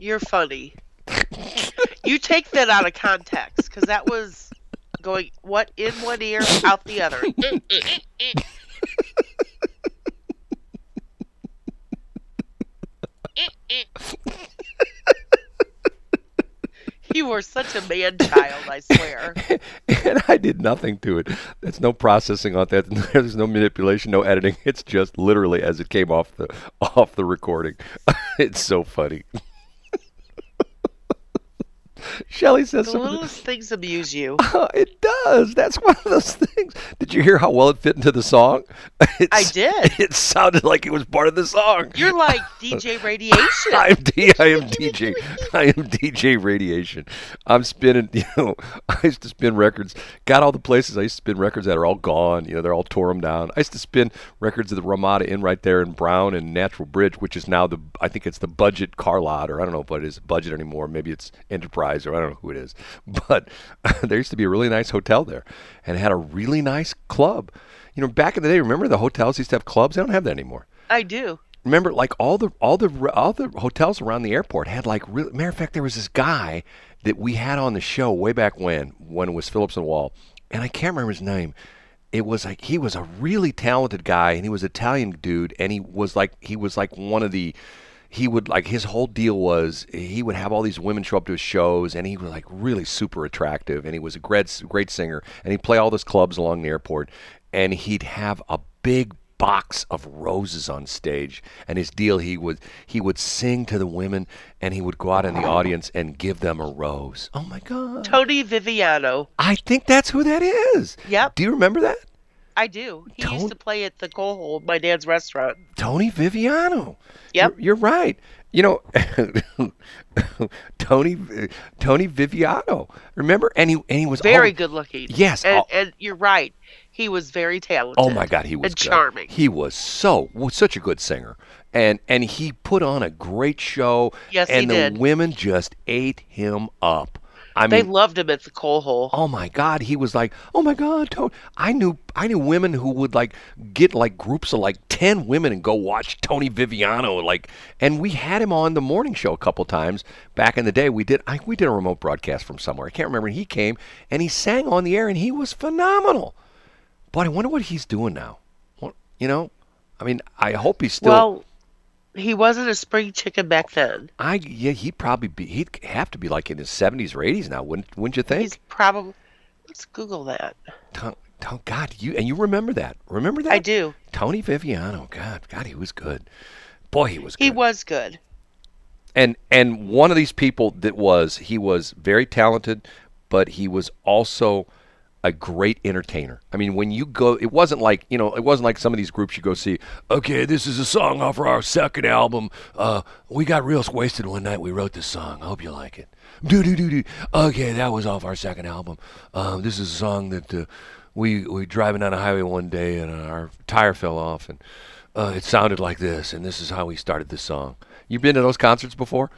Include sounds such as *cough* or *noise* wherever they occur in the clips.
You're funny. you take that out of context because that was going what in one ear, out the other. You were such a man child, I swear. *laughs* and I did nothing to it. There's no processing on that. *laughs* There's no manipulation, no editing. It's just literally as it came off the *laughs* off the recording. it's so funny. *laughs* Shelly says The something. littlest things amuse you. Uh, *laughs* it does. That's one of those things. Did you hear how well it fit into the song? *laughs* I did. It sounded like it was part of the song. You're like DJ Radiation. I'm D. I am DJ. I am DJ Radiation. I'm spinning. You know, I used to spin records. Got all the places I used to spin records that are all gone. You know, they're all tore them down. I used to spin records of the Ramada Inn right there in Brown and Natural Bridge, which is now the I think it's the Budget car lot, or I don't know what it is Budget anymore. Maybe it's Enterprise, or I don't know who it is. *laughs* But *laughs* there used to be a really nice hotel there, and it had a really nice club. You know, back in the day, remember the hotels used to have clubs? They don't have that anymore I do. remember like all the all the all the hotels around the airport had like real matter of fact there was this guy that we had on the show way back when when it was Phillips and Wall and I can't remember his name it was like he was a really talented guy and he was Italian dude and he was like he was like one of the he would like his whole deal was he would have all these women show up to his shows and he was like really super attractive and he was a great great singer and he'd play all those clubs along the airport and he'd have a big box of roses on stage and his deal he would he would sing to the women and he would go out in the audience and give them a rose. Oh my god. Tony Viviano. i think that's who that is. Yep, do you remember that I do. He Tony- used to play at the Coal Hole, my dad's restaurant. tony viviano Yep. you're, you're right you know *laughs* tony tony viviano remember and he and he was Very good looking. Yes, And, al- and you're right. He was very talented. Oh my God, he was charming. He was so was such a good singer, and and he put on a great show. Yes, he and the did. women just ate him up. I They loved him at the Coal Hole. oh my God, he was like, oh my God, Tony. I knew I knew women who would like get like groups of like ten women and go watch Tony Viviano, like, and we had him on the morning show a couple times back in the day. We did I, we did a remote broadcast from somewhere. I can't remember. And he came and he sang on the air, and he was phenomenal. But I wonder what he's doing now. What, you know, I mean, I hope he's still. well, he wasn't a spring chicken back then. I yeah, he'd probably be. He'd have to be like in his seventies or eighties now, wouldn't wouldn't you think? He's probably. Let's Google that. To- to- God, you and you remember that? Remember that? I do. Tony Viviano. God, God, he was good. Boy, he was good. He was good. and and one of these people that was he was very talented, but he was also a great entertainer. I mean, when you go, it wasn't like you know, it wasn't like some of these groups you go see. Okay, this is a song off our second album. Uh, we got real wasted one night. We wrote this song. I hope you like it. Do do do do. Okay, that was off our second album. Um, this is a song that uh, we we driving down a highway one day and our tire fell off and uh, it sounded like this and this is how we started this song. You've been to those concerts before?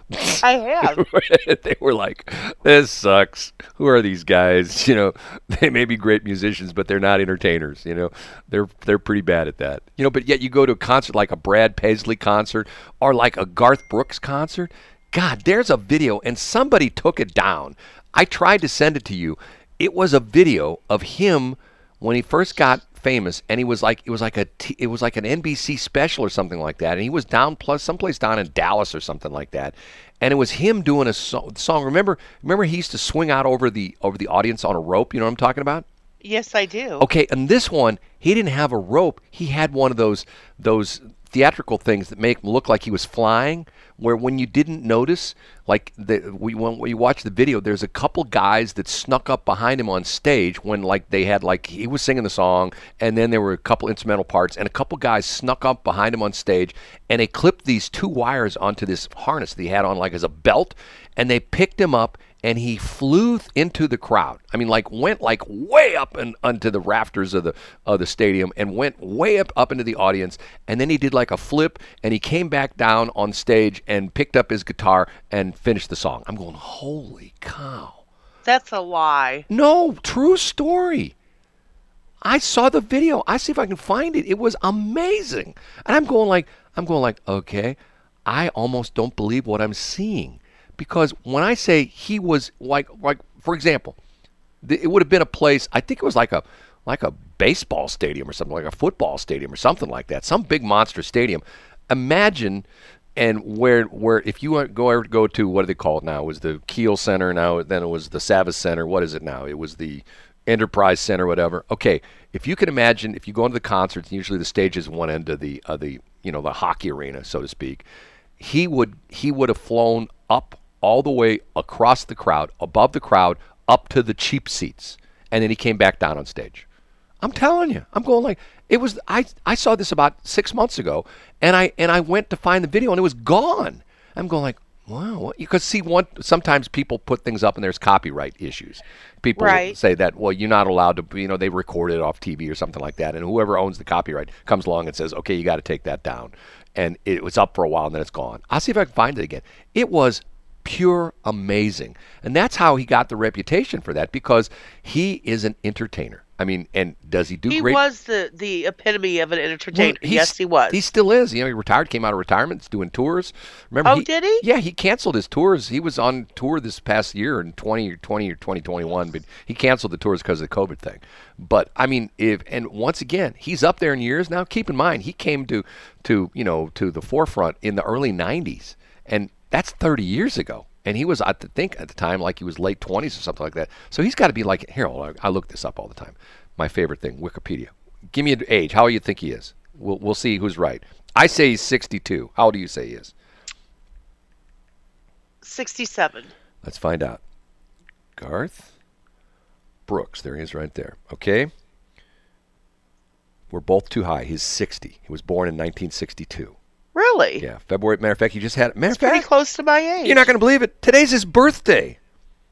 I have. *laughs* they were like, "This sucks. Who are these guys? *laughs* You know, they may be great musicians, but they're not entertainers. You know, they're they're pretty bad at that. You know, but yet you go to a concert like a Brad Paisley concert or like a Garth Brooks concert. God, there's a video, and somebody took it down. I tried to send it to you. It was a video of him when he first got famous and he was like it was like a t- it was like an NBC special or something like that and he was down plus someplace down in Dallas or something like that and it was him doing a so- song. Remember remember he used to swing out over the over the audience on a rope? You know what I'm talking about? Yes, I do. okay and this one he didn't have a rope. He had one of those those theatrical things that make him look like he was flying where when you didn't notice like the, we, when you watch the video there's a couple guys that snuck up behind him on stage when like they had like he was singing the song and then there were a couple instrumental parts and a couple guys snuck up behind him on stage and they clipped these two wires onto this harness that he had on like as a belt and they picked him up and he flew into the crowd. I mean, like went like way up and onto the rafters of the of the stadium and went way up up into the audience. And then he did like a flip and he came back down on stage and picked up his guitar and finished the song. I'm going, holy cow! That's a lie. No, true story. I saw the video. I see if I can find it. It was amazing. And I'm going like I'm going like, okay, I almost don't believe what I'm seeing. Because when I say he was like like for example, it would have been a place. I think it was like a like a baseball stadium or something like a football stadium or something like that, some big monster stadium. Imagine and where where if you go go to what do they call it now? It was the Kiel Center now. Then it was the Savvis Center. What is it now? It was the Enterprise Center, whatever. Okay, if you can imagine, if you go into the concerts, usually the stage is one end of the of the you know the hockey arena, so to speak. He would he would have flown up all the way across the crowd, above the crowd, up to the cheap seats, and then he came back down on stage. I'm telling you, I'm going like it was. I I saw this about six months ago, and I and I went to find the video, and it was gone. I'm going like, wow. What? You could see one. Sometimes people put things up, and there's copyright issues. People Right. say that well, you're not allowed to. You know, they record it off TV or something like that, and whoever owns the copyright comes along and says, okay, you got to take that down. And it was up for a while, and then it's gone. I'll see if I can find it again. It was pure amazing. And that's how he got the reputation for that because he is an entertainer. I mean, and does he do great? He great? was the the epitome of an entertainer. he's- yes, he was. He still is. You know, he retired, came out of retirement, he's doing tours. Remember? Oh, did he? Yeah, he canceled his tours. He was on tour this past year in 20 or 20 or 2021, but he canceled the tours because of the COVID thing. But I mean, if and once again, he's up there in years now. Keep in mind, he came to to you know to the forefront in the early 90s, and that's 30 years ago. And he was, I think, at the time, like he was late 20s or something like that. So he's got to be like, here, hold on, I look this up all the time. My favorite thing, Wikipedia. Give me an age. How do you think he is? We'll, we'll see who's right. I say he's 62. How old do you say he is? 67. Let's find out. Garth Brooks. There he is right there. Okay. We're both too high. He's 60. He was born in 1962. Really? Yeah. February. Matter of fact, he just had. Matter It's of pretty close to my age. you're not going to believe it. Today's his birthday.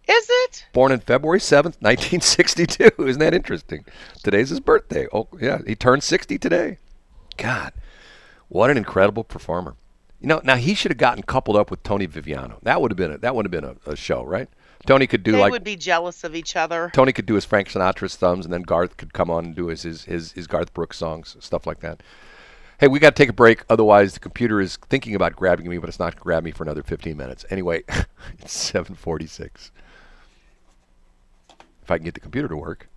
Is it? Born in February 7th, 1962. *laughs* Isn't that interesting? Today's his birthday. Oh, yeah. He turned 60 today. God, what an incredible performer. You know, now he should have gotten coupled up with Tony Viviano. That would have been a, that would have been a, a show, right? Tony could do They like would be jealous of each other. Tony could do his Frank Sinatra's thumbs, and then Garth could come on and do his his his, his Garth Brooks songs, stuff like that. Hey, we got to take a break. Otherwise, the computer is thinking about grabbing me, but it's not grab me for another 15 minutes. Anyway, *laughs* it's 7:46. If I can get the computer to work.